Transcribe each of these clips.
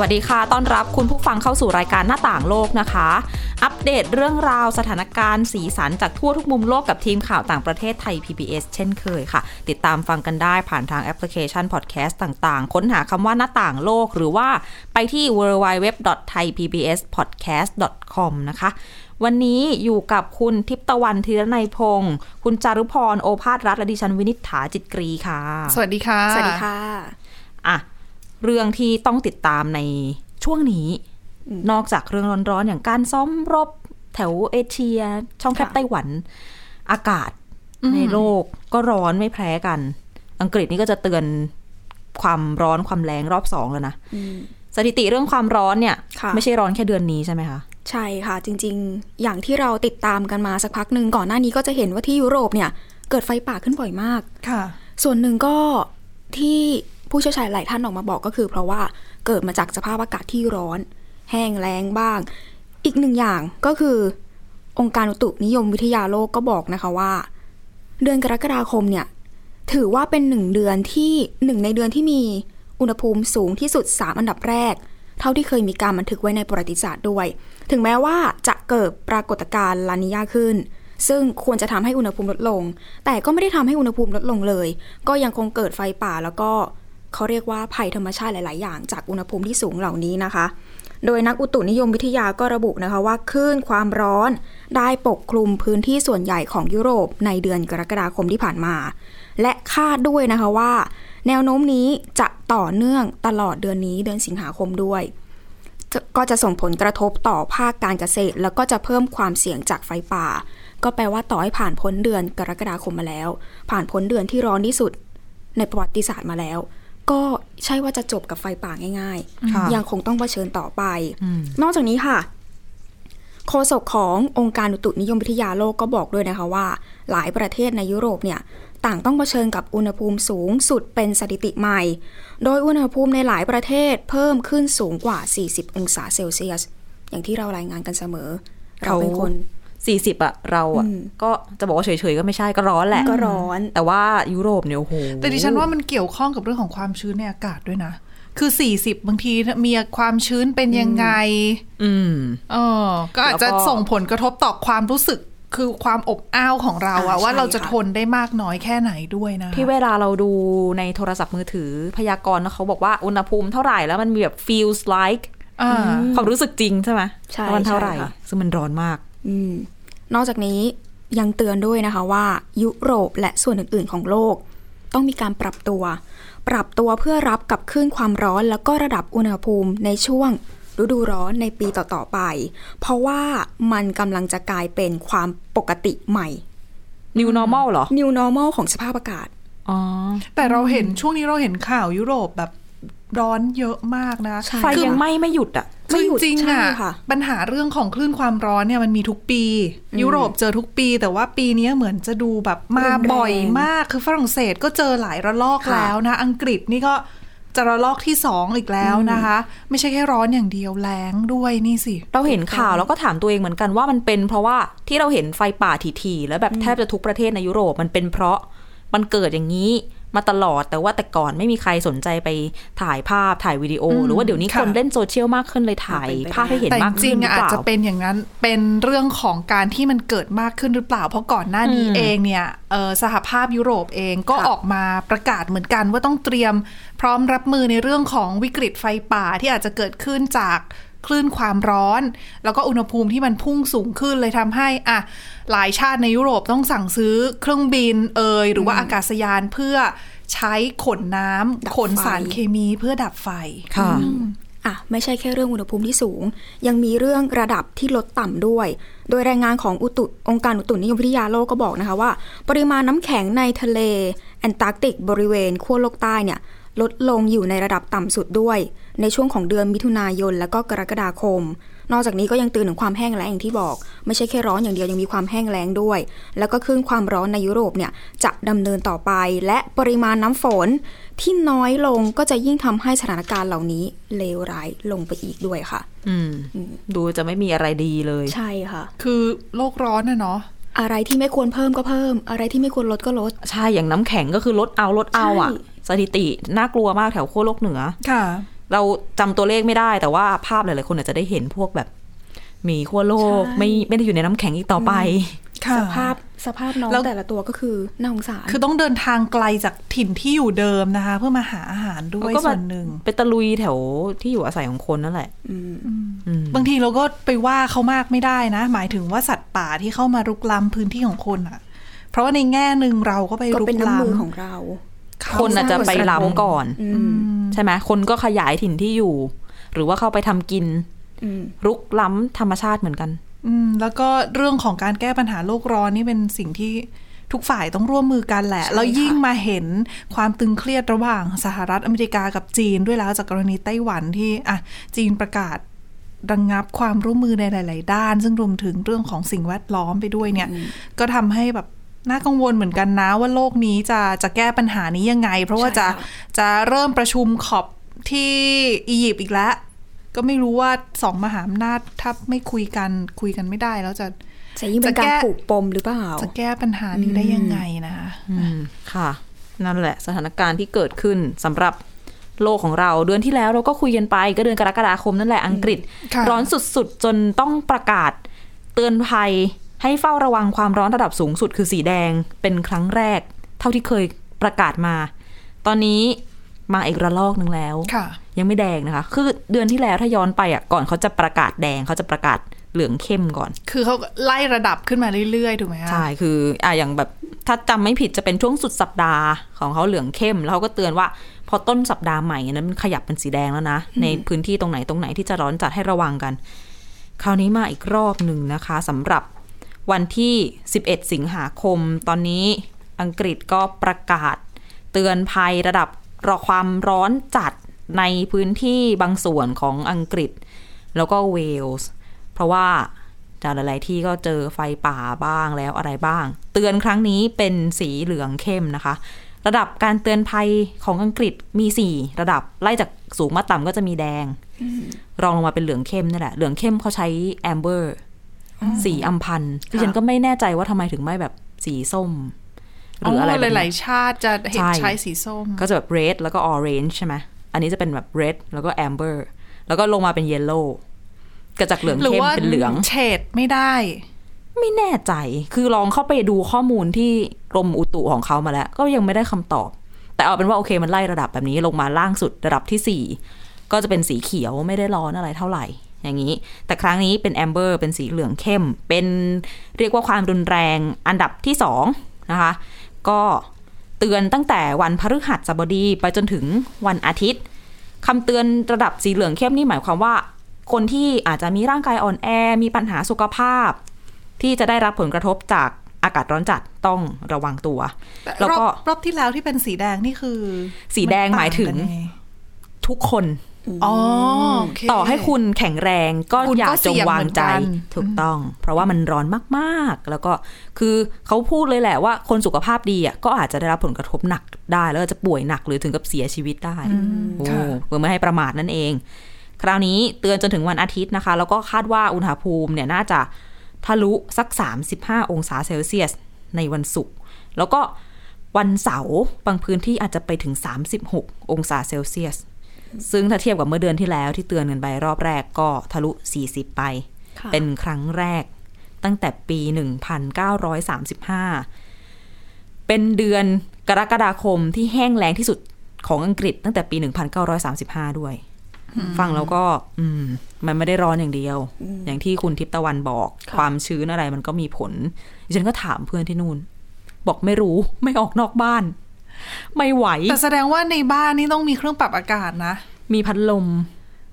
วัสดีค่ะ ต้อนรับคุณผู้ฟังเข้าสู่รายการหน้าต่างโลกนะคะ อัปเดตเรื่องราวสถานการณ์สีสันจากทั่วทุกมุมโลกกับทีมข่าวต่างประเทศไทย PBS เช่นเคยค่ะ ติดตามฟังกันได้ผ่านทางแอปพลิเคชันพอดแคสต์ต่างๆ ค้นหาคำว่าหน้าต่างโลก หรือว่าไปที่ www.thaipbspodcast.com นะคะ วันนี้อยู่กับคุณทิพย์ตะวันธีรนัยพงศ์คุณจารุพรโอภาสรัฐและดิฉันวินิษฐาจิตกรีค่ะ สวัสดีค่ะ สวัสดีค่ะ อะ เรื่องที่ต้องติดตามในช่วงนี้ นอกจากเรื่องร้อนๆ อย่างการซ้อมรบแถวเอเชีย ช่องแคบค่ะไต้หวัน อากาศในโลกก็ร้อนไม่แพ้กัน อังกฤษนี่ก็จะเตือนความร้อนความแรงรอบสองแล้วนะสถิติเรื่องความร้อนเนี่ยค่ะไม่ใช่ร้อนแค่เดือนนี้ใช่ไหมคะใช่ค่ะจริง ๆ อย่างที่เราติดตามกันมาสักพักหนึ่งก่อนหน้านี้ก็จะเห็นว่าที่ยุโรปเนี่ย เกิดไฟป่าขึ้นบ่อยมากค่ะ ส่วนหนึ่งก็ที่ ผู้เชี่ยวชาญหลายท่านออกมาบอกก็คือ เพราะว่าเกิดมาจากสภาพอากาศที่ร้อน แห้งแล้งบ้าง อีกหนึ่งอย่างก็คือองค์การอุตุนิยมวิทยาโลกก็บอกนะคะว่า เดือนกรกฎาคมเนี่ยถือว่าเป็นหนึ่งเดือนที่หนึ่งในเดือนที่มีอุณหภูมิสูงที่สุด 3 อันดับแรก เท่าที่เคยมีการบันทึกไว้ในประวัติศาสตร์ด้วย ถึงแม้ว่าจะเกิดปรากฏการณ์ลานิยาขึ้น ซึ่งควรจะทำให้อุณหภูมิลดลง แต่ก็ไม่ได้ทำให้อุณหภูมิลดลงเลย ก็ยังคงเกิดไฟป่าแล้วก็ เขาเรียกว่าภัยธรรมชาติหลาย ๆ อย่างจากอุณหภูมิที่สูงเหล่านี้นะคะ โดยนักอุตุนิยมวิทยาก็ระบุนะคะว่าคลื่นความร้อนได้ปกคลุมพื้นที่ส่วนใหญ่ของยุโรปในเดือนกรกฎาคมที่ผ่านมา และคาดด้วยนะคะว่า แนวโน้มนี้จะต่อเนื่องตลอดเดือนนี้เดือนสิงหาคมด้วยก็จะส่งผลกระทบต่อภาคการเกษตร แล้วก็จะเพิ่มความเสี่ยงจากไฟป่า ก็แปลว่าต่อให้ผ่านพ้นเดือนกรกฎาคมมาแล้ว ผ่านพ้นเดือนที่ร้อนที่สุด ในประวัติศาสตร์มาแล้ว ก็ใช่ว่าจะจบกับไฟป่าง่ายค่ะๆยังคงต้องเผชิญต่อไป นอกจากนี้ค่ะ โฆษกขององค์การอุตุนิยมวิทยาโลกก็บอกด้วยนะคะว่า หลายประเทศในยุโรปเนี่ยต่างต้องเผชิญกับอุณหภูมิสูงสุดเป็นสถิติใหม่ โดยอุณหภูมิในหลายประเทศเพิ่มขึ้นสูงกว่า 40 องศาเซลเซียส อย่างที่เรารายงานกันเสมอ เราเป็นคน สี่สิบอะเราอะอืมก็จะบอกว่าเฉยๆก็ไม่ใช่ก็ร้อนแหละก็ร้อน แต่ว่ายุโรปเนี่ยโอ้โหแต่ดิฉันว่ามันเกี่ยวข้องกับเรื่องของความชื้นในอากาศด้วยนะคือ40บางทีมีความชื้นเป็นยังไง อืมเออก็อาจจะแล้วก็ส่งผลกระทบต่อความรู้สึกคือความอบอ้าวของเราอะอ่าว่าใช่เราจะค่ะทนได้มากน้อยแค่ไหนด้วยนะ ที่เวลาเราดูในโทรศัพท์มือถือพยากรณ์นะเขาบอกว่าอุณหภูมิเท่าไหร่แล้วมันมีแบบ feels like อ่าความรู้สึกจริงใช่ไหมใช่ว่ามันเท่าไหร่ใช่ค่ะซึ่งมันร้อนมาก อืม นอกจากนี้ยังเตือนด้วยนะคะว่า ยุโรปและส่วนอื่น ๆ ของโลก ต้องมีการปรับตัว ปรับตัวเพื่อรับกับคลื่นความร้อน แล้วก็ระดับอุณหภูมิในช่วงฤดูร้อนในปีต่อ ๆ ไป เพราะว่ามันกำลังจะกลายเป็นความปกติใหม่ new normal เหรอ new normal ของสภาพอากาศ อ๋อ แต่เราเห็นช่วงนี้เราเห็นข่าวยุโรปแบบร้อนเยอะมากนะใช่ไฟยังไหม่ไม่หยุดอะคือ ไม่หยุดจริงๆใช่อะค่ะปัญหาเรื่องของคลื่นความร้อนเนี่ยมันมีทุกปี ยุโรปเจอทุกปี แต่ว่าปีนี้เหมือนจะดูแบบมารุนแรงบ่อยมากคือฝรั่งเศสก็เจอหลายระลอกค่ะแล้วนะ อังกฤษนี่ก็จะระลอกที่สองอีกแล้วนะคะ ไม่ใช่แค่ร้อนอย่างเดียวแล้งด้วยนี่สิ เราเห็นข่าวแล้วก็ถามตัวเองเหมือนกันว่ามันเป็นเพราะว่าที่เราเห็นไฟป่าถี่ๆแล้วแบบแทบจะทุกประเทศในยุโรปมันเป็นเพราะมันเกิดอย่างนี้ มาตลอดแต่ว่าแต่ก่อนไม่มีใครสนใจไปถ่ายภาพถ่ายวิดีโอ หรือว่าเดี๋ยวนี้ค่ะคนเล่นโซเชียลมากขึ้นเลยถ่ายเป็นไปได้ภาพให้เห็นแต่มากจริขึ้งนๆหรืออาจเปล่าจะเป็นอย่างนั้นเป็นเรื่องของการที่มันเกิดมากขึ้นหรือเปล่า เพราะก่อนหน้านี้อืมเองเนี่ยเอ่อสหภาพยุโรปเองก็ค่ะออกมาประกาศเหมือนกันว่าต้องเตรียมพร้อมรับมือในเรื่องของวิกฤตไฟป่าที่อาจจะเกิดขึ้นจาก คลื่นความร้อน แล้วก็อุณหภูมิที่มันพุ่งสูงขึ้นเลยทำให้อะหลายชาติในยุโรปต้องสั่งซื้อเครื่องบินเอยหรือว่าอากาศยานเพื่อใช้ขนน้ำขนสารเคมีเพื่อดับไฟค่ะอะไม่ใช่แค่เรื่องอุณหภูมิที่สูง ยังมีเรื่องระดับที่ลดต่ำด้วย โดยรายงานของอุตุองค์การอุตุนิยมวิทยาโลกก็บอกนะคะว่า ปริมาณน้ำแข็งในทะเลแอนตาร์กติกบริเวณขั้วโลกใต้เนี่ยลดลงอยู่ในระดับต่ำสุดด้วย ในช่วงของเดือนมิถุนายน และก็กรกฎาคม นอกจากนี้ก็ยังเตือนถึงความแห้งแล้งอย่างที่บอก ไม่ใช่แค่ร้อนอย่างเดียวยังมีความแห้งแล้งด้วย แล้วก็คลื่นความร้อนในยุโรปเนี่ยจะดำเนินต่อไป และปริมาณน้ำฝนที่น้อยลงก็จะยิ่งทำให้สถานการณ์เหล่านี้เลวร้ายลงไปอีกด้วยค่ะ อืมดูจะไม่มีอะไรดีเลย ใช่ค่ะ คือโลกร้อนนะเนาะอะไรที่ไม่ควรเพิ่มก็เพิ่ม อะไรที่ไม่ควรลดก็ลด ใช่อย่างน้ำแข็งก็คือลดเอาลดเอาอะใช่สถิติน่ากลัวมากแถวขั้วโลกเหนือค่ะ เราจำตัวเลขไม่ได้ แต่ว่าภาพหลายๆคนอาจจะได้เห็นพวกแบบหมีขั้วโลกใช่ไม่ไม่ได้อยู่ในน้ำแข็งอีกต่อไปค่ะสภาพสภาพน้องแล้วแต่ละตัวก็คือน่าสงสาร คือต้องเดินทางไกลจากถิ่นที่อยู่เดิมนะคะ เพื่อมาหาอาหารด้วยก็ส่มาวนหนึ่งไปตะลุยแถวที่อยู่อาศัยของคนนั่นแหละอืมอืมบางทีเราก็ไปว่าเขามากไม่ได้นะ หมายถึงว่าสัตว์ป่าที่เข้ามารุกล้ำพื้นที่ของคนอะเพราะว่าในแง่หนึ่งเราก็ไปก็รุกเป็นน้ำมือล้ำของเราเขา คนอาจจะไปล้ำก่อนอืมใช่ไหมคนก็ขยายถิ่นที่อยู่ หรือว่าเข้าไปทำกินอืมรุกล้ำธรรมชาติเหมือนกัน อืมแล้วก็เรื่องของการแก้ปัญหาโลกร้อนนี่เป็นสิ่งที่ทุกฝ่ายต้องร่วมมือกันแหละใช่แล้วยิ่งค่ะมาเห็นความตึงเครียดระหว่างสหรัฐอเมริกากับจีนด้วยแล้วจากกรณีไต้หวันที่อะจีนประกาศระงงับความร่วมมือในหลาย ๆ ด้าน ซึ่งรวมถึงเรื่องของสิ่งแวดล้อมไปด้วยเนี่ย ก็ทำให้แบบ น่ากังวลเหมือนกันนะว่าโลกนี้จะจะแก้ปัญหานี้ยังไง เพราะว่าจะใช่ค่ะจะเริ่มประชุมขอบที่อียิปต์อีกแล้ว ก็ไม่รู้ว่าสองมหาอำนาจถ้าไม่คุยกันคุยกันไม่ได้แล้วจะจะยิ่งเป็นกาจะแก้รผูกปมหรือเปล่า จะแก้ปัญหานี้ได้ยังไงนะคะอืมค่ะ นั่นแหละสถานการณ์ที่เกิดขึ้นสำหรับโลกของเราเดือนที่แล้วเราก็คุยกันไปก็เดือนกรกฎาคมนั่นแหละอังกฤษค่ะร้อนสุดๆ จนต้องประกาศเตือนภัย ให้เฝ้าระวังความร้อนระดับสูงสุดคือสีแดงเป็นครั้งแรก เท่าที่เคยประกาศมา ตอนนี้มาอีกระลอกหนึ่งแล้วค่ะยังไม่แดงนะคะ คือเดือนที่แล้วถ้าย้อนไปอะก่อนเขาจะประกาศแดงเขาจะประกาศเหลืองเข้มก่อน คือเขาไล่ระดับขึ้นมาเรื่อยๆถูกไหมคะใช่คืออะอย่างแบบถ้าจำไม่ผิดจะเป็นช่วงสุดสัปดาห์ของเขาเหลืองเข้ม แล้วเขาก็เตือนว่า พอต้นสัปดาห์ใหม่นั้นมันขยับเป็นสีแดงแล้วนะ ในพื้นที่ตรงไหนตรงไหนที่จะร้อนจัดให้ระวังกัน คราวนี้มาอีกรอบหนึ่งนะคะสำหรับ วันที่ 11 สิงหาคม ตอนนี้อังกฤษก็ประกาศ เตือนภัยระดับรอความร้อนจัดในพื้นที่บางส่วนของอังกฤษ แล้วก็เวลส์ เพราะว่าจากหลาย ๆ ที่ก็เจอไฟป่าบ้างแล้วอะไรบ้าง เตือนครั้งนี้เป็นสีเหลืองเข้มนะคะ ระดับการเตือนภัยของอังกฤษมี 4 ระดับไล่จากสูงมาต่ำก็จะมีแดง รองลงมาเป็นเหลืองเข้มนี่แหละ เหลืองเข้มเขาใช้แอมเบอร์ สีอัมพันธ์ที่ฉันก็ไม่แน่ใจว่าทำไมถึงไม่แบบสีส้ม หรืออะไรแบบหนี้ลาย ๆ ชาติจะเห็นใช่ใช้สีส้ม ก็จะแบบ red แล้วก็ orange ใช่ไหมอันนี้จะเป็นแบบ red แล้วก็ amber แล้วก็ลงมาเป็น yellow ก็จากเหลืองหรือเข้มว่าเป็นเหลืองเฉดไม่ได้ ไม่แน่ใจ คือลองเข้าไปดูข้อมูลที่กรมอุตุของเขามาแล้ว ก็ยังไม่ได้คำตอบ แต่เอาเป็นว่าโอเคมันไล่ระดับแบบนี้ลงมาล่างสุดระดับที่4ก็จะเป็นสีเขียวไม่ได้ร้อนอะไรเท่าไหร่ อย่างนี้ แต่ครั้งนี้เป็นแอมเบอร์เป็นสีเหลืองเข้ม เป็นเรียกว่าความรุนแรงอันดับที่2นะคะ ก็เตือนตั้งแต่วันพฤหัสบดีไปจนถึงวันอาทิตย์คำเตือนระดับสีเหลืองเข้มนี่หมายความว่า คนที่อาจจะมีร่างกายอ่อนแอ มีปัญหาสุขภาพ ที่จะได้รับผลกระทบจากอากาศร้อนจัดต้องระวังตัว แล้วรอบก็รอบที่แล้วที่เป็นสีแดงนี่คือ สีแดงหมายถึงนต่กันไทุกคนอ๋อโอเค ต่อให้คุณแข็งแรงก็คุณก็อย่าจงเสี่ยงวางใจเหมือนกันถูกต้อง เพราะว่ามันร้อนมากๆ แล้วก็คือเขาพูดเลยแหละว่าคนสุขภาพดีอะก็อาจจะได้รับผลกระทบหนักได้ แล้วก็จะป่วยหนักหรือถึงกับเสียชีวิตได้โอ้ค่ะเพื่อไม่ให้ประมาทนั่นเอง คราวนี้เตือนจนถึงวันอาทิตย์นะคะ แล้วก็คาดว่าอุณหภูมิเนี่ยน่าจะทะลุสัก 35 องศาเซลเซียสในวันศุกร์แล้วก็วันเสาร์บางพื้นที่อาจจะไปถึง 36 องศาเซลเซียส ซึ่งถ้าเทียบกับเมื่อเดือนที่แล้วที่เตือนกันไปรอบแรกก็ทะลุ 40 ไปค่ะเป็นครั้งแรกตั้งแต่ปี 1935 เป็นเดือนกรกฎาคมที่แห้งแล้งที่สุดของอังกฤษตั้งแต่ปี 1935 ด้วย ฟังแล้วก็อืมมันไม่ได้ร้อนอย่างเดียว อย่างที่คุณทิพย์ตะวันบอกค่ะความชื้นอะไรมันก็มีผล ดิฉันก็ถามเพื่อนที่นู่น บอกไม่รู้ไม่ออกนอกบ้าน ไม่ไหว แต่แสดงว่าในบ้านนี่ต้องมีเครื่องปรับอากาศนะ มีพัดลม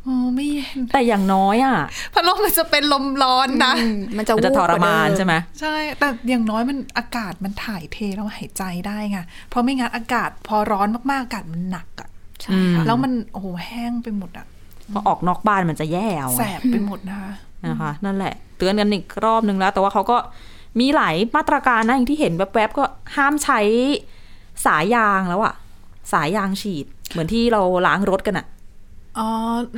อ๋อไม่เย็นแต่อย่างน้อยอะ พัดลมมันจะเป็นลมร้อนนะอืมมันจะมันจะวูบทกว่รมานเดิใช่ไหมใช่ แต่อย่างน้อยมันอากาศมันถ่ายเทแล้วหายใจได้ไง เพราะไม่งั้นอากาศพอร้อนมากๆอากาศมันหนักอะใช่ค่ะแล้วมันโอ้โหแห้งไปหมดอะพอออกนอกบ้านมันจะแย่เอาแสบไปหมดนะคะนะคะ นั่นแหละ เตือนกันอีกรอบนึงแล้ว แต่ว่าเขาก็มีหลายมาตรการนะอย่างที่เห็นแวบๆก็ห้ามใช้ สายยางแล้วอะสายยางฉีด เหมือนที่เราล้างรถกันอะอ๋อ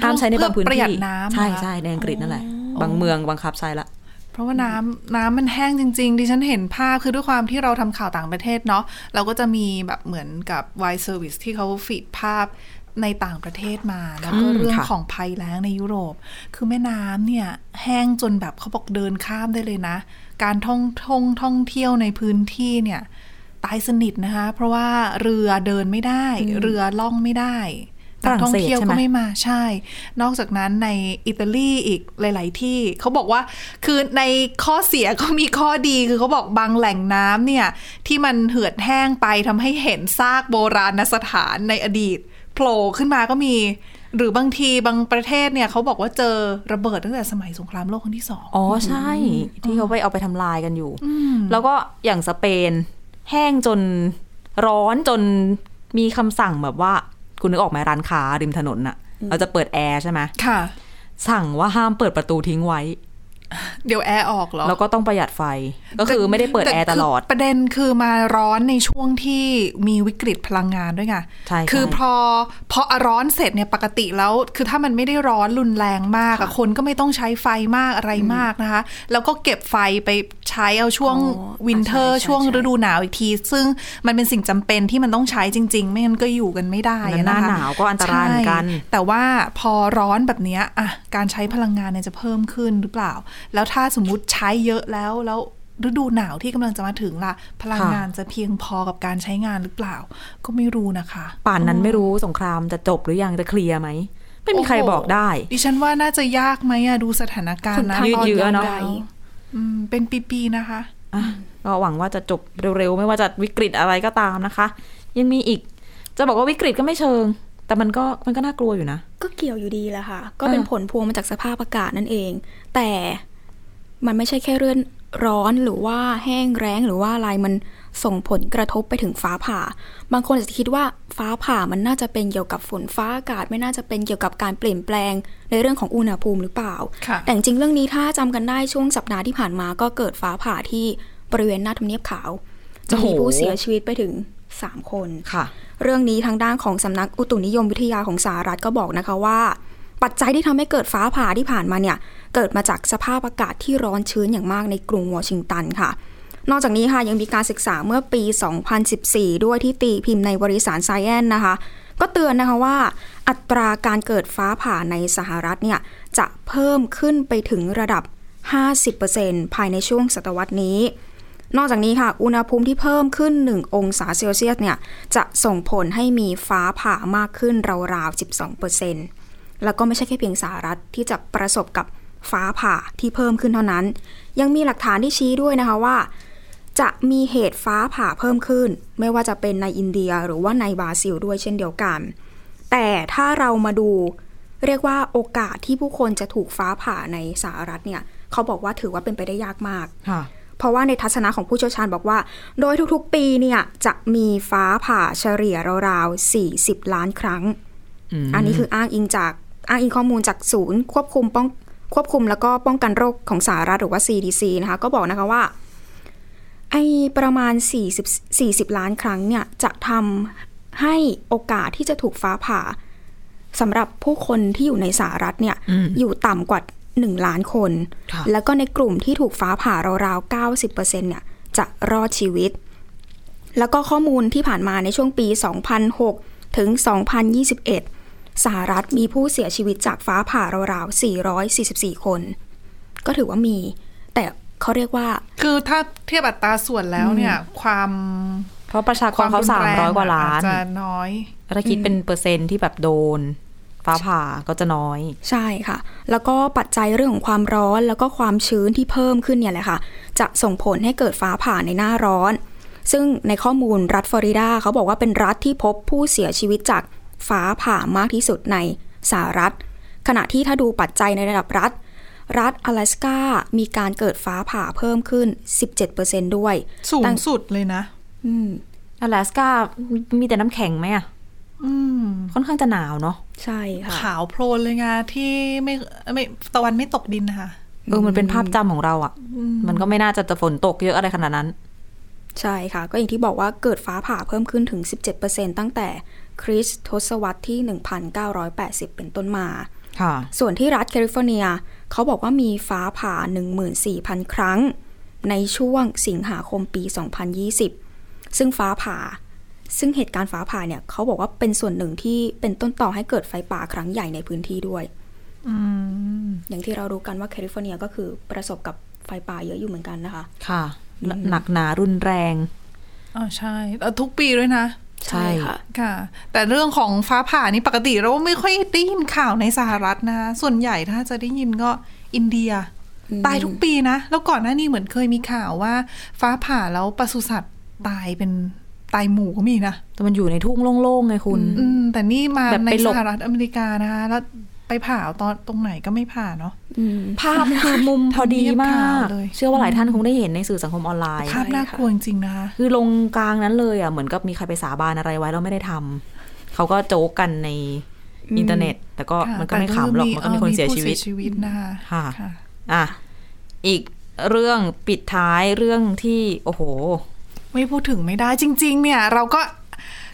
ห้ามใช้ในบางพื้นเพื่อประหยัที่ดน้ำใช่นะคะใช่ในอังกฤษนั่นแหละ บางเมืองบังคับใช้ละเพราะว่าน้ำน้ำมันแห้งจริง ๆ ดิฉันเห็นภาพคือด้วยความที่เราทำข่าวต่างประเทศเนาะเราก็จะมีแบบเหมือนกับ Y Service ที่เขาฟีดภาพในต่างประเทศมาแล้วก็อืมเรื่องค่ะของภัยแล้งในยุโรป คือแม่น้ำเนี่ยแห้งจนแบบเขาบอกเดินข้ามได้เลยนะ การท่องท่องท่องเที่ยวในพื้นที่เนี่ย ตายสนิทนะคะ เพราะว่าเรือเดินไม่ได้ เรือล่องไม่ได้ฝรั่งนักท่องเศสเที่ยวใช่ไหมก็ไม่มาใช่ นอกจากนั้นในอิตาลีอีกหลาย ๆ ที่เขาบอกว่าคือในข้อเสียก็มีข้อดีคือเขาบอกบางแหล่งน้ำเนี่ย ที่มันเหือดแห้งไปทำให้เห็นซากโบราณสถานในอดีตโผล่ขึ้นมาก็มี หรือบางทีบางประเทศเนี่ยเขาบอกว่าเจอระเบิดตั้งแต่สมัยสงครามโลกครั้งที่สองอ๋อใช่ ที่เขาไปเอาไปทำลายกันอยู่ แล้วก็อย่างสเปน แห้งจนร้อนจนมีคำสั่งแบบว่า คุณนึกออกไหมร้านค้าริมถนนน่ะ เราจะเปิดแอร์ใช่ไหมค่ะ สั่งว่าห้ามเปิดประตูทิ้งไว้ เดี๋ยวแอร์ออกเหรอ แล้วก็ต้องประหยัดไฟ ก็คือไม่ได้เปิดแอร์ตลอดคือประเด็นคือมาร้อนในช่วงที่มีวิกฤตพลังงานด้วยไงใช่ใช่คือพอพอร้อนเสร็จเนี่ยปกติแล้ว คือถ้ามันไม่ได้ร้อนรุนแรงมากอะคนก็ไม่ต้องใช้ไฟมากอะไรมากนะคะ แล้วก็เก็บไฟไปใช้เอาช่วงอ๋อวินเทอร์ใช่ใช่ช่วงใช่ฤดูหนาวอีกที ซึ่งมันเป็นสิ่งจำเป็นที่มันต้องใช้จริง ๆ ไม่งั้นก็อยู่กันไม่ได้แล้วอะหน้านะคะหนาวก็อันตรายเหมือนกันใช่แต่ว่าพอร้อนแบบเนี้ยอะการใช้พลังงานเนี่ยจะเพิ่มขึ้นหรือเปล่าแล้วถ้าสมมุติใช้เยอะแล้วแล้วฤดูหนาวที่กำลังจะมาถึงล่ะ พลังงานจะเพียงพอกับการใช้งานหรือเปล่า ก็ไม่รู้นะคะ ป่านนั้นไม่รู้สงครามจะจบหรือยังจะเคลียร์ไหมไม่มีใครโโหบอกได้ ดิฉันว่าน่าจะยากไหมอะดูสถานการณ์นะยืดตอนเยื้อเนอะแล้วอืมเป็นปีๆนะคะอะก็หวังว่าจะจบเร็วๆ ไม่ว่าจะวิกฤตอะไรก็ตามนะคะ ยังมีอีกจะบอกว่าวิกฤตก็ไม่เชิง แต่มันก็มันก็น่ากลัวอยู่นะ ก็เกี่ยวอยู่ดีแหละค่ะ ก็เป็นอ่าผลพวงมาจากสภาพอากาศนั่นเอง แต่มันไม่ใช่แค่เรื่องร้อนหรือว่าแห้งแล้งหรือว่าอะไรมันส่งผลกระทบไปถึงฟ้าผ่า บางคนอาจจะคิดว่าฟ้าผ่ามันน่าจะเป็นเกี่ยวกับฝนฟ้าอากาศ ไม่น่าจะเป็นเกี่ยวกับการเปลี่ยนแปลงในเรื่องของอุณหภูมิหรือเปล่าค่ะแต่จริงๆเรื่องนี้ถ้าจำกันได้ช่วงสัปดาห์ที่ผ่านมาก็เกิดฟ้าผ่าที่บริเวณหน้าทำเนียบขาวจะมีโอ้โหผู้เสียชีวิตไปถึงสามคนค่ะ เรื่องนี้ทางด้านของสำนักอุตุนิยมวิทยาของสหรัฐก็บอกนะคะว่า ปัจจัยที่ทำให้เกิดฟ้าผ่าที่ผ่านมาเนี่ยเกิดมาจากสภาพอากาศที่ร้อนชื้นอย่างมากในกรุงวอชิงตันค่ะ นอกจากนี้ค่ะยังมีการศึกษาเมื่อปี 2014 ด้วยที่ตีพิมพ์ในบริษัทไซแอนนะคะ ก็เตือนนะคะว่า อัตราการเกิดฟ้าผ่าในสหรัฐเนี่ยจะเพิ่มขึ้นไปถึงระดับ 50%ภายในช่วงศตวรรษนี้ นอกจากนี้ค่ะ อุณหภูมิที่เพิ่มขึ้น 1 องศาเซลเซียสเนี่ย จะส่งผลให้มีฟ้าผ่ามากขึ้นราวๆ 12%แล้วก็ไม่ใช่แค่เพียงสหรัฐที่จะประสบกับฟ้าผ่าที่เพิ่มขึ้นเท่านั้น ยังมีหลักฐานที่ชี้ด้วยนะคะว่า จะมีเหตุฟ้าผ่าเพิ่มขึ้น ไม่ว่าจะเป็นในอินเดียหรือว่าในบราซิลด้วยเช่นเดียวกัน แต่ถ้าเรามาดูเรียกว่าโอกาสที่ผู้คนจะถูกฟ้าผ่าในสหรัฐเนี่ย เขาบอกว่าถือว่าเป็นไปได้ยากมากค่ะ เพราะว่าในทัศนะของผู้เชี่ยวชาญบอกว่า โดยทุกๆ ปีเนี่ยจะมีฟ้าผ่าเฉลี่ยราวๆ40 ล้านครั้ง อันนี้คืออ้างอิงจากอ้างอิงข้อมูลจากศูนย์ ควบคุมป้องควบคุมแล้วก็ป้องกันโรคของสหรัฐหรือว่า CDC นะคะ ก็บอกนะคะว่าไอประมาณ 40 40 ล้านครั้งเนี่ยจะทำให้โอกาสที่จะถูกฟ้าผ่าสำหรับผู้คนที่อยู่ในสหรัฐเนี่ยอืมอยู่ต่ำกว่า 1 ล้านคนค่ะแล้วก็ในกลุ่มที่ถูกฟ้าผ่าราวๆ 90%เนี่ยจะรอดชีวิต แล้วก็ข้อมูลที่ผ่านมาในช่วงปี 2006 ถึง 2021 สหรัฐมีผู้เสียชีวิตจากฟ้าผ่าราวๆ 444 คน ก็ถือว่ามี แต่เขาเรียกว่า คือถ้าเทียบอัตราส่วนแล้วเนี่ย ความเพราะประชากรเขารุนสามแงร้อยกว่าล้านอจจะน้อยถ้าคิดเป็นเปอร์เซ็นต์ที่แบบโดน ฟ้าผ่าก็จะน้อย ใช่ค่ะ แล้วก็ปัจจัยเรื่องของความร้อนแล้วก็ความชื้นที่เพิ่มขึ้นเนี่ยแหละค่ะ จะส่งผลให้เกิดฟ้าผ่าในหน้าร้อน ซึ่งในข้อมูลรัฐฟลอริดาเขาบอกว่าเป็นรัฐที่พบผู้เสียชีวิตจากฟ้าผ่ามากที่สุดในสหรัฐ ขณะที่ถ้าดูปัจจัยในระดับรัฐ รัฐ阿拉สกามีการเกิดฟ้าผ่าเพิ่มขึ้น 17%ด้วย สูงตั้งสุดเลยนะ อืมอลาสกามีแต่น้ำแข็งไหมอะอืม ค่อนข้างจะหนาวเนาะใช่ค่ะขาวโพลนเลยไงที่ไม่ไม่ตะวันไม่ตกดินนะคะเออมันเป็นภาพจำของเราอะ่ะอืมมันก็ไม่น่าจะจะฝนตกเยอะอะไรขนาดนั้น ใช่ค่ะ ก็อย่างที่บอกว่าเกิดฟ้าผ่าเพิ่มขึ้นถึง 17%ตั้งแต่คริสต์ทศวรรษที่ 1980 เป็นต้นมาค่ะส่วนที่รัฐแคลิฟอร์เนีย เขาบอกว่ามีฟ้าผ่า 14,000 ครั้ง ในช่วงสิงหาคมปี 2020 ซึ่งฟ้าผ่า ซึ่งเหตุการณ์ฟ้าผ่าเนี่ยเขาบอกว่าเป็นส่วนหนึ่งที่เป็นต้นต่อให้เกิดไฟป่าครั้งใหญ่ในพื้นที่ด้วยอืมอย่างที่เรารู้กันว่าแคลิฟอร์เนียก็คือประสบกับไฟป่าเยอะอยู่เหมือนกันนะคะ ค่ะ หนักหนารุนแรงอ๋อใช่แล้วทุกปีด้วยนะ ใช่ค่ะค่ะ แต่เรื่องของฟ้าผ่านี่ปกติเราไม่ค่อยได้ยินข่าวในสหรัฐนะส่วนใหญ่ถ้าจะได้ยินก็อินเดียอืมตายทุกปีนะ แล้วก่อนหน้านี้เหมือนเคยมีข่าวว่า ฟ้าผ่าแล้วปศุสัตว์ตายเป็น ตายหมู่ก็มีนะ แต่มันอยู่ในทุ่งโล่งๆไงคุณ อืมแต่นี่มาแบบในไปหลสบหรัฐอเมริกานะคะ แล้วไปผ่าตอนตรงไหนก็ไม่ผ่าเนาะอืมภาพคือมุมพอดีมาทำเนียบข่าวกเลยเชื่อว่าหลายท่านคงได้เห็นในสื่อสังคมออนไลน์ภาพน่ากลัวจริงๆนะคะ คือลงกลางนั้นเลยอะเหมือนกับมีใครไปสาบานอะไรไว้แล้วไม่ได้ทำเขาก็โจกกันในอินเทอร์เน็ต แต่ก็ค่ะมันก็ไม่ขำหรอกมันก็มีคนเสียชีวิตผู้ชีวิตนะคะค่ะค่ะอะอีกเรื่องปิดท้ายเรื่องที่โอ้โห ไม่พูดถึงไม่ได้จริง ๆ เนี่ย เราก็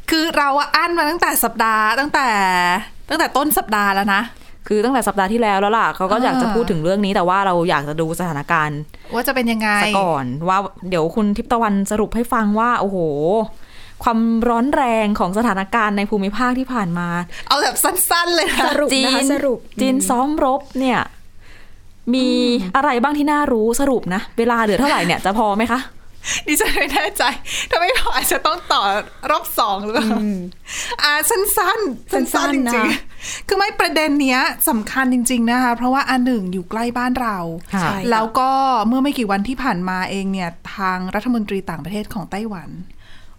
คือเราอะอั้นมาตั้งแต่สัปดาห์ตั้งแต่ ตั้งแต่ต้นสัปดาห์แล้วนะคือตั้งแต่สัปดาห์ที่แล้วแล้วล่ะเขาก็อยากจะอ่าพูดถึงเรื่องนี้แต่ว่าเราอยากจะดูสถานการณ์ ว่าจะเป็นยังไงซะก่อนว่าเดี๋ยวคุณทิพย์ตะวันสรุปให้ฟังว่า โอ้โห ความร้อนแรงของสถานการณ์ในภูมิภาคที่ผ่านมา เอาแบบสั้น ๆ เลยสนะรุปจีนะคะนสรุปจีนซ้อมรบเนี่ย มีอะไรบ้างที่น่ารู้สรุปนะ เวลาเหลือเท่าไหร่เนี่ยจะพอไหมคะ ดิฉันไม่แน่ใจ ถ้าไม่พออาจจะต้องต่อรอบสองหรือเปล่าอ่าสั้นๆ สั้นสั้นๆจๆนะริงๆ คือไม่ประเด็นเนี้ยสำคัญจริง ๆ นะคะ เพราะว่าอันหนึ่งอยู่ใกล้บ้านเราค่ะใช่ค่ะแล้วก็เมื่อไม่กี่วันที่ผ่านมาเองเนี่ย ทางรัฐมนตรีต่างประเทศของไต้หวัน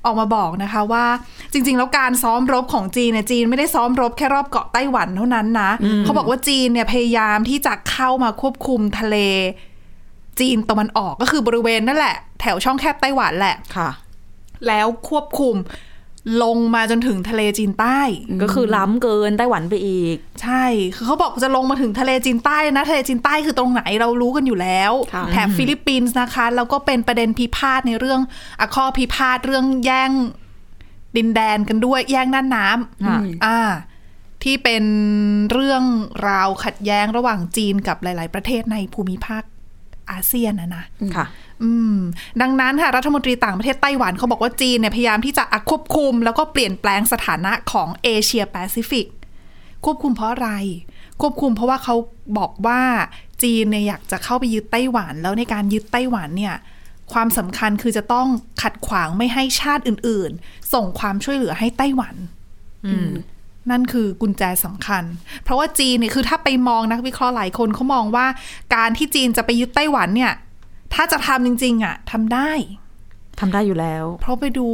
ออกมาบอกนะคะว่าจริง ๆ แล้วการซ้อมรบของจีนเนี่ยจีนไม่ได้ซ้อมรบแค่รอบเกาะไต้หวันเท่านั้นนะ เขาบอกว่าจีนเนี่ยพยายามที่จะเข้ามาควบคุมทะเล จีนตะวันออกก็คือบริเวณนั่นแหละ แถวช่องแคบไต้หวันแหละค่ะ แล้วควบคุมลงมาจนถึงทะเลจีนใต้ ก็คือล้ำเกินไต้หวันไปอีก ใช่คือเขาบอกจะลงมาถึงทะเลจีนใต้นะทะเลจีนใต้คือตรงไหนเรารู้กันอยู่แล้วค่ะแถบฟิลิปปินส์นะคะแล้วก็เป็นประเด็นพิพาทในเรื่องอะข้อพิพาทเรื่องแย่งดินแดนกันด้วยแย่งน่านน้ค่ะำอ่า ที่เป็นเรื่องราวขัดแย้งระหว่างจีนกับหลาย ๆ ประเทศในภูมิภาค อาเซียนนะนะค่ะอืมดังนั้นค่ะรัฐมนตรีต่างประเทศไต้หวันเขาบอกว่าจีนเนี่ยพยายามที่จะอะควบคุม แล้วก็เปลี่ยนแปลงสถานะของเอเชียแปซิฟิกควบคุมเพราะอะไร ควบคุมเพราะว่าเขาบอกว่าจีนเนี่ยอยากจะเข้าไปยึดไต้หวัน แล้วในการยึดไต้หวันเนี่ยความสำคัญคือจะต้องขัดขวางไม่ให้ชาติอื่น ๆ ส่งความช่วยเหลือให้ไต้หวันอืม นั่นคือกุญแจสำคัญ เพราะว่าจีนเนี่ยคือถ้าไปมองนักวิเคราะห์หลายคนเขามองว่า การที่จีนจะไปยึดไต้หวันเนี่ย ถ้าจะทำจริง ๆอะทำได้ทำได้อยู่แล้ว เพราะไปดู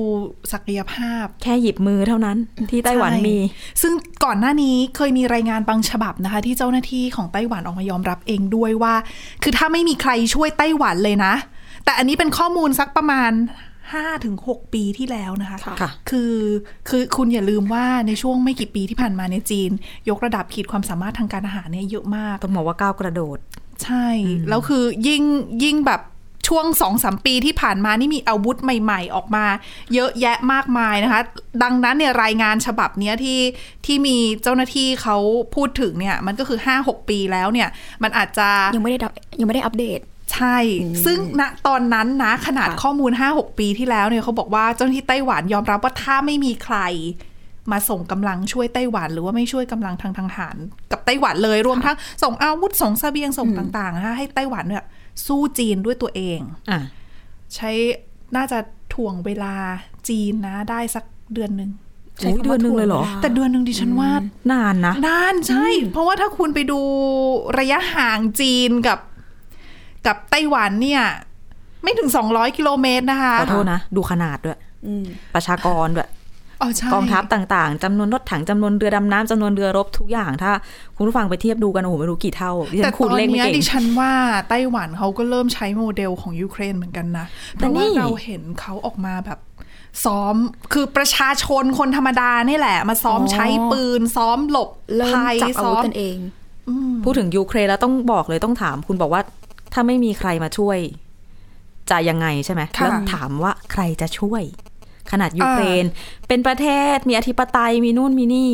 ศักยภาพ แค่หยิบมือเท่านั้นที่ไต้หวันใช่มี ซึ่งก่อนหน้านี้เคยมีรายงานบางฉบับนะคะ ที่เจ้าหน้าที่ของไต้หวันออกมายอมรับเองด้วยว่า คือถ้าไม่มีใครช่วยไต้หวันเลยนะ แต่อันนี้เป็นข้อมูลสักประมาณ 5ถึง6ปีที่แล้วนะคะค่ะค่ะคือคือคุณอย่าลืมว่าในช่วงไม่กี่ปีที่ผ่านมาในจีน ยกระดับขีดความสามารถทางการอาหารเนี่ยเยอะมาก ต้องบอกว่าก้าวกระโดด ใช่ แล้วคือยิ่งยิ่งแบบช่วงสองสามปีที่ผ่านมานี่มีอาวุธใหม่ ๆ ออกมา เยอะแยะมากมายนะคะ ดังนั้นเนี่ยรายงานฉบับเนี้ยที่ที่มีเจ้าหน้าที่เขาพูดถึงเนี่ยมันก็คือ 5-6 ปีแล้วเนี่ย มันอาจจะยังไม่ได้ดับยังไม่ได้อัปเดตใช่ ซึ่งณตอนนั้นนะ ขนาดค่ะข้อมูล 5-6 ปีที่แล้วเนี่ยเขาบอกว่าเจ้าหน้าที่ไต้หวันยอมรับว่าถ้าไม่มีใคร มาส่งกำลังช่วยไต้หวัน หรือว่าไม่ช่วยกำลังทางทางทหาร กับไต้หวันเลยรวมทั้งส่งอาวุธส่งเสบียงส่งต่างๆนะคะให้ไต้หวันเนี่ยสู้จีนด้วยตัวเองอะใช้น่าจะถ่วงเวลาจีนนะ ได้สักเดือนหนึ่งโอ้ยเดือนหนึ่งเลยเหรอ แต่เดือนหนึ่งดิฉันว่านานนะ นานใช่ เพราะว่าถ้าคุณไปดูระยะห่างจีนกับ กับไต้หวันเนี่ย ไม่ถึง200กิโลเมตรนะคะขอโทษนะ ดูขนาดด้วยอืมประชากรด้วยอ๋อใช่กองทัพต่างๆจำนวนรถถังจำนวนเรือดำน้ำจำนวนเรือรบทุกอย่างถ้า คุณผู้ฟังไปเทียบดูกันโอ้โหไม่รู้กี่เท่าดิฉัแต่นตคูณอนเลขไม่เนี้ยเก่งดิฉันว่าไต้หวันเขาก็เริ่มใช้โมเดลของยูเครนเหมือนกันนะเพแต่ราะนี่ว่าเราเห็นเขาออกมาแบบซ้อมคือประชาชนคนธรรมดานี่แหละ มาซ้อมอ๋อใช้ปืน ซ้อมหลบเริ่มภัยจับอาซ้วุอธมกันเอง พูดถึงยูเครนแล้วต้องบอกเลยต้องถาม คุณบอกว่า ถ้าไม่มีใครมาช่วย จะยังไงใช่ไหมค่ะแล้วถามว่าใครจะช่วย ขนาดยูเครน เป็นประเทศมีอธิปไตยมีนู่นมีนี่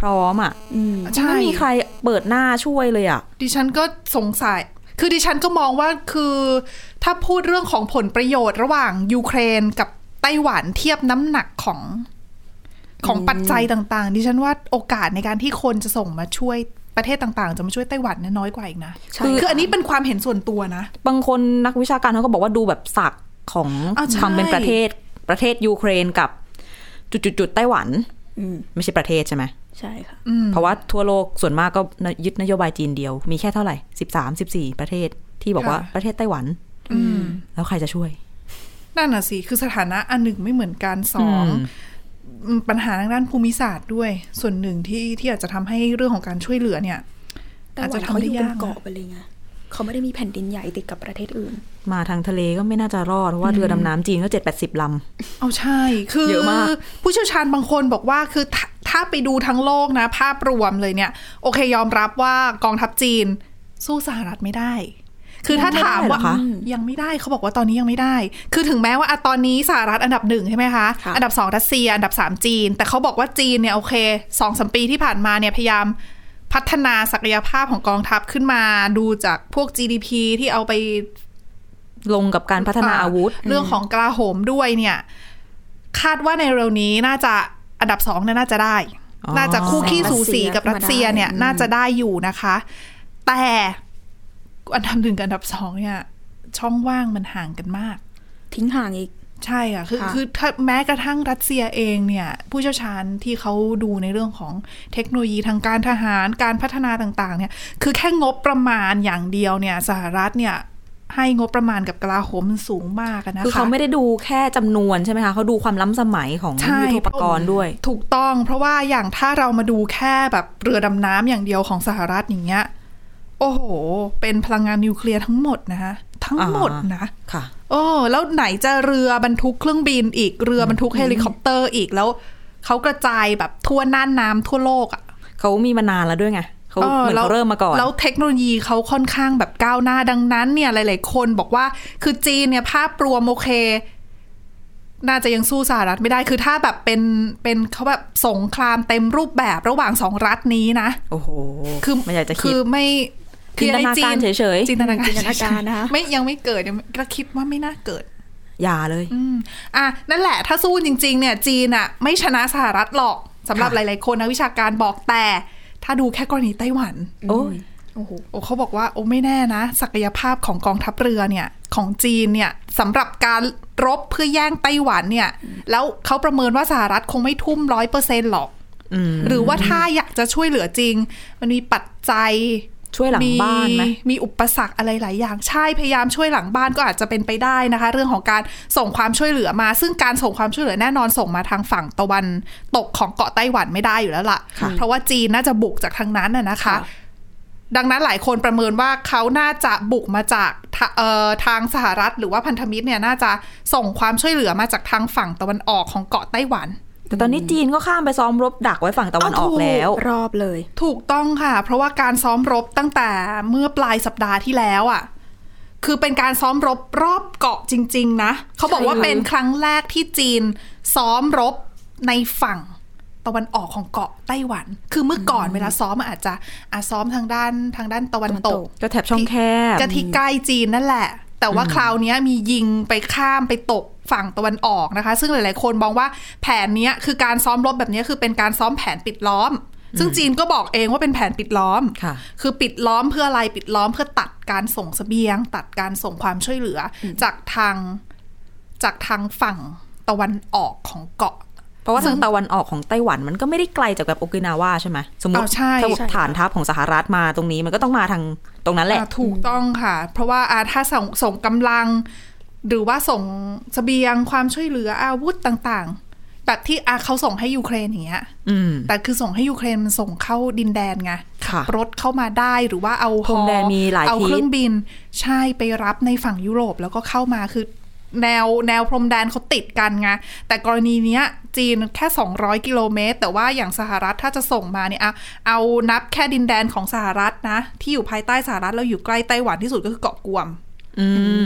พร้อมอะอืมใช่ไม่มีใครเปิดหน้าช่วยเลยอะ ดิฉันก็สงสัยคือดิฉันก็มองว่าคือถ้าพูดเรื่องของผลประโยชน์ระหว่างยูเครนกับไต้หวันเทียบน้ำหนักของ ของปัจจัยต่างๆ ดิฉันว่าโอกาสในการที่คนจะส่งมาช่วยประเทศต่างๆ จะมาช่วยไต้หวันเนี่ยน้อยกว่าอีกนะใช่คือค่ะคืออันนี้เป็นความเห็นส่วนตัวนะ บางคนนักวิชาการเขาก็บอกว่าดูแบบศักดิ์ของอ้าวใช่ความเป็นประเทศประเทศยูเครนกับจุดๆๆไต้หวันอืมไม่ใช่ประเทศใช่ไหมใช่ค่ะเพราะว่าทั่วโลกส่วนมากก็ยึดนโยบายจีนเดียว มีแค่เท่าไหร่สิบสามสิบสี่ประเทศที่บอกว่าค่ะประเทศไต้หวันอืมแล้วใครจะช่วย นั่นน่ะสิ คือสถานะอันหนึ่งไม่เหมือนกันสองอืมอืม ปัญหาทางด้านภูมิศาสตร์ด้วย ส่วนหนึ่งที่ที่อาจจะทำให้เรื่องของการช่วยเหลือเนี่ยแต่อาจว่าจะเขาทำได้อยู่เป็ยานกเกาะไปเลยไงเขาไม่ได้มีแผ่นดินใหญ่ติดกับประเทศอื่น มาทางทะเลก็ไม่น่าจะรอดเพราะว่าเรือดำน้ำจีนก็เจ็ดแปดสิบลเอาใช่ คือเยอะมากผู้เชี่ยวชาญบางคนบอกว่าคือถ้าถ้าไปดูทั้งโลกนะ ภาพรวมเลยเนี่ย โอเคยอมรับว่ากองทัพจีนสู้สหรัฐไม่ได้ คือถ้าถามว่ายังไม่ได้เหรอคะยังไม่ได้เขาบอกว่าตอนนี้ยังไม่ได้ คือถึงแม้ว่าอะตอนนี้สหรัฐอันดับหนึ่งใช่ไหมคะค่ะอันดับสองรัสเซีย อันดับสามจีน แต่เขาบอกว่าจีนเนี่ยโอเคสองสมปีที่ผ่านมาเนี่ยพยายามพัฒนาศักยภาพของกองทัพขึ้นมาดูจากพวก GDP ที่เอาไปำลงกับการพัฒนาอาวุธ เรื่องของกลาโหมด้วยเนี่ย คาดว่าในเร็วนี้น่าจะอันดับสองเนี่ยน่าจะได้อ๋อน่าจะคู่ขี้สูสีกับรัรัสสเซีเซียยเนี่ยอืมน่าจะได้อยู่นะคะ แต่ อันดับหนึ่งกับอันดับสองเนี่ย ช่องว่างมันห่างกันมาก ทิ้งห่างอีก ใช่อะ คือค่ะคือถ้าแม้กระทั่งรัสเซียเองเนี่ย ผู้เชี่ยวชาญที่เขาดูในเรื่องของเทคโนโลยีทางการทหารการพัฒนาต่าง ๆ เนี่ย คือแค่งบประมาณอย่างเดียวเนี่ยสหรัฐเนี่ยให้งบประมาณกับกลาโหมมันสูงมากอะนะคะคือเขาไม่ได้ดูแค่จำนวนใช่ไหมคะเขาดูความล้ำสมัยของใช่ยุทโธปกรณ์ด้วย ถูกต้อง เพราะว่าอย่างถ้าเรามาดูแค่แบบเรือดำน้ำอย่างเดียวของสหรัฐอย่างเงี้ย โอ้โห เป็นพลังงานนิวเคลียร์ทั้งหมดนะคะทั้งหมดนะค่ะ โอ้แล้วไหนจะเรือบรรทุกเครื่องบินอีกเรือบรรทุกเฮลิคอปเตอร์อีกแล้วเขากระจายแบบทั่วน่านน้ำทั่วโลกอะ่ะเขามีมานานแล้วด้วยไงเขาเออเหมือนแล้วเขาเริ่มมาก่อน แล้วเทคโนโลยีเขาค่อนข้างแบบก้าวหน้าดังนั้นเนี่ยหลาย ๆ คนบอกว่าคือจีนเนี่ยภาพรวมโอเค น่าจะยังสู้สหรัฐไม่ได้คือถ้าแบบเป็นเป็นเขาแบบสงครามเต็มรูปแบบระหว่างสองรัฐนี้นะ โอ้โห คือไม่อยากจะคิคืดอไม่ จินตนาการคือเฉยจินตนาการจินตนาการนะคะไม่ยังไม่เกิดยังไม่ก็คิดว่าไม่น่าเกิดๆอย่าเลยอืมอะนั่นแหละถ้าสู้จริง ๆ เนี่ย จีนอะ ไม่ชนะสหรัฐหรอกสำหรับค่ะหลายๆคนนักวิชาการบอกแต่ ถ้าดูแค่กรณีไต้หวัน โอ้ยโอ้โหโอ้เขาบอกว่าโอ้ไม่แน่นะ ศักยภาพของกองทัพเรือเนี่ย ของจีนเนี่ยสำหรับการรบเพื่อแย่งไต้หวันเนี่ย แล้วเขาประเมินว่าสหรัฐคงไม่ทุ่มร้อยเปอร์เซ็นหรอกอืมหรือว่าถ้าอยากจะช่วยเหลือจริง มันมีปัจจัย ช่วยหลังบ้านไหมมีอุปสรรคอะไรหลายอย่าง ใช่พยายามช่วยหลังบ้านก็อาจจะเป็นไปได้นะคะ เรื่องของการส่งความช่วยเหลือมา ซึ่งการส่งความช่วยเหลือแน่นอนส่งมาทางฝั่งตะวันตกของเกาะไต้หวันไม่ได้อยู่แล้วล่ะค่ะ เพราะว่าจีนน่าจะบุกจากทางนั้นน่ะนะคะค่ะดังนั้นหลายคนประเมินว่าเขาน่าจะบุกมาจากทะเอ่อทางสหรัฐ หรือว่าพันธมิตรเนี่ยน่าจะส่งความช่วยเหลือมาจากทางฝั่งตะวันออกของเกาะไต้หวัน แต่ตอนนี้จีนก็ข้ามไปซ้อมรบดักไว้ฝั่งตะวันออกเอาถูกแล้ว รอบเลย ถูกต้องค่ะ เพราะว่าการซ้อมรบตั้งแต่เมื่อปลายสัปดาห์ที่แล้วอะ คือเป็นการซ้อมรบรอบเกาะจริง ๆ นะเขาบอกว่าใช่เป็นครั้งแรกที่จีน ซ้อมรบในฝั่งตะวันออกของเกาะไต้หวัน คือเมื่อก่อนเวลาซ้อมมันอาจจะอาซ้อมทางด้านทางด้านตะวันตกก็แถบช่องแคบก็ที่ใกล้จีนนั่นแหละ แต่ว่าคราวเนี้ยมียิงไปข้ามไปตก ฝั่งตะวันออกนะคะ ซึ่งหลาย ๆ คนมองว่าแผนเนี้ยคือการซ้อมรบแบบเนี้ยคือเป็นการซ้อมแผนปิดล้อม ซึ่งจีนก็บอกเองว่าเป็นแผนปิดล้อมค่ะคือปิดล้อมเพื่ออะไรปิดล้อมเพื่อตัดการส่งเสบียง ตัดการส่งความช่วยเหลืออจากทางจากทางฝั่งตะวันออกของเกาะเพราะว่าทางตะวันออกของไต้หวันมันก็ไม่ได้ไกลจากแบบโอกินาวาใช่ไหมสมมติอ้าวใช่ถ้าใช่ฐานทัพของสหรัฐมาตรงนี้มันก็ต้องมาทางตรงนั้นแหละอ่าถูกต้องค่ะ เพราะว่าอ่าถ้าส่งส่งกำลัง หรือว่าส่งเสบียงความช่วยเหลืออาวุธต่างๆ แบบที่อาเขาส่งให้ยูเครนอย่างเงี้ยอืมแต่คือส่งให้ยูเครนมันส่งเข้าดินแดนไงค่ะรถเข้ามาได้หรือว่าเอาพรมแดนมีหลายเอาทิศเครื่องบิน ใช่ไปรับในฝั่งยุโรปแล้วก็เข้ามาคือ แนวแนวพรมแดนเขาติดกันไงแต่กรณีเนี้ย จีนแค่ 200 กิโลเมตร แต่ว่าอย่างสหรัฐถ้าจะส่งมาเนี่ยเอาเอานับแค่ดินแดนของสหรัฐนะ ที่อยู่ภายใต้สหรัฐแล้วอยู่ใกล้ไต้หวันที่สุดก็คือเกาะกวมอืม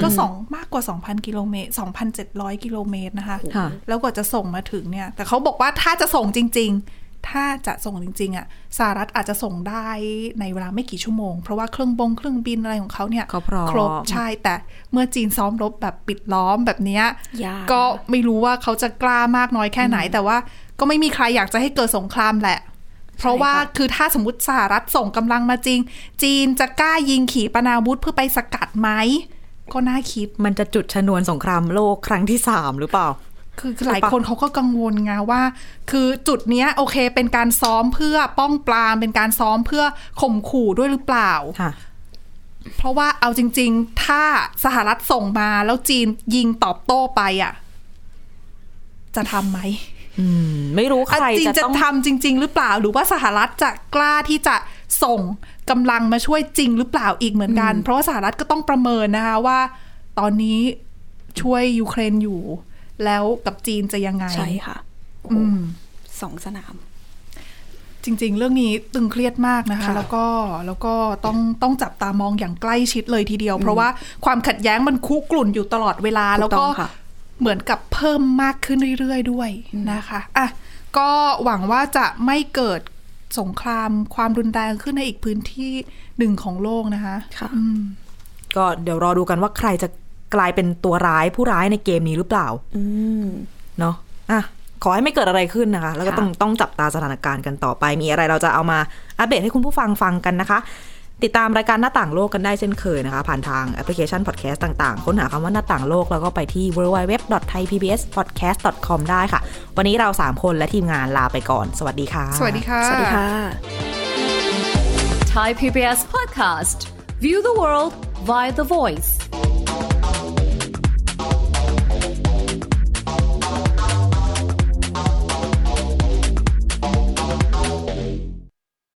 ก็สองมากกว่า 2,000กิโลเมตร2,700 กิโลเมตรนะคะค่ะแล้วกว่าจะส่งมาถึงเนี่ย แต่เขาบอกว่าถ้าจะส่งจริง ๆ ถ้าจะส่งจริง ๆอะสหรัฐอาจจะส่งได้ในเวลาไม่กี่ชั่วโมง เพราะว่าเครื่องบงเครื่องบินอะไรของเขาเนี่ยเขาพร้อมครบใช่แต่เมื่อจีนซ้อมรบแบบปิดล้อมแบบเนี้ยยากก็ไม่รู้ว่าเขาจะกล้ามากน้อยแค่ไหน แต่ว่าก็ไม่มีใครอยากจะให้เกิดสงครามแหละเพราะว่าคือถ้าสมมติสหรัฐส่งกำลังมาจริง จีนจะกล้ายิงขีปนาวุธเพื่อไปสกัดไหม ก็น่าคิดมันจะจุดชนวนสงครามโลกครั้งที่สามหรือเปล่า คือหลายคนเขาก็กังวลไงว่า คือจุดเนี้ยโอเค เป็นการซ้อมเพื่อป้องปรามเป็นการซ้อมเพื่อข่มขู่ด้วยหรือเปล่าค่ะเพราะว่าเอาจริง ๆ ถ้าสหรัฐส่งมาแล้วจีนยิงตอบโต้ไปอะ จะทำไหมอืมไม่รู้ใครอะจีนจะจะต้องทำจริง ๆ หรือเปล่า หรือว่าสหรัฐจะกล้าที่จะ ส่งกำลังมาช่วยจริงหรือเปล่าอีกเหมือนกัน เพราะว่าสหรัฐก็ต้องประเมินนะคะว่า ตอนนี้ช่วยยูเครนอยู่ แล้วกับจีนจะยังไง ใช่ค่ะอืมสองสนาม จริง ๆ เรื่องนี้ตึงเครียดมากนะคะค่ะแล้วก็แล้วก็ต้องต้องจับตามองอย่างใกล้ชิดเลยทีเดียว เพราะว่าความขัดแย้งมันคุกรุ่นอยู่ตลอดเวลาถูกแล้วก็ต้องค่ะเหมือนกับเพิ่มมากขึ้นเรื่อย ๆ ด้วยนะคะอะก็หวังว่าจะไม่เกิด สงครามความรุนแรงขึ้นในอีกพื้นที่หนึ่งของโลกนะคะค่ะอืมก็เดี๋ยวรอดูกันว่าใครจะกลายเป็นตัวร้ายผู้ร้ายในเกมนี้หรือเปล่าอืมเนาะอะขอให้ไม่เกิดอะไรขึ้นนะคะ แล้วก็ค่ะต้องต้องจับตาสถานการณ์กันต่อไป มีอะไรเราจะเอามาอัปเดตให้คุณผู้ฟังฟังกันนะคะ ติดตามรายการหน้าต่างโลกกันได้เช่นเคยนะคะ ผ่านทางแอปพลิเคชันพอดแคสต์ต่างๆ ค้นหาคำว่าหน้าต่างโลกแล้วก็ไปที่ www.thaipbspodcast.com ได้ค่ะ วันนี้เรา 3 คนและทีมงานลาไปก่อน สวัสดีค่ะ สวัสดีค่ะ สวัสดีค่ะ Thai PBS podcast. View the world via the voice.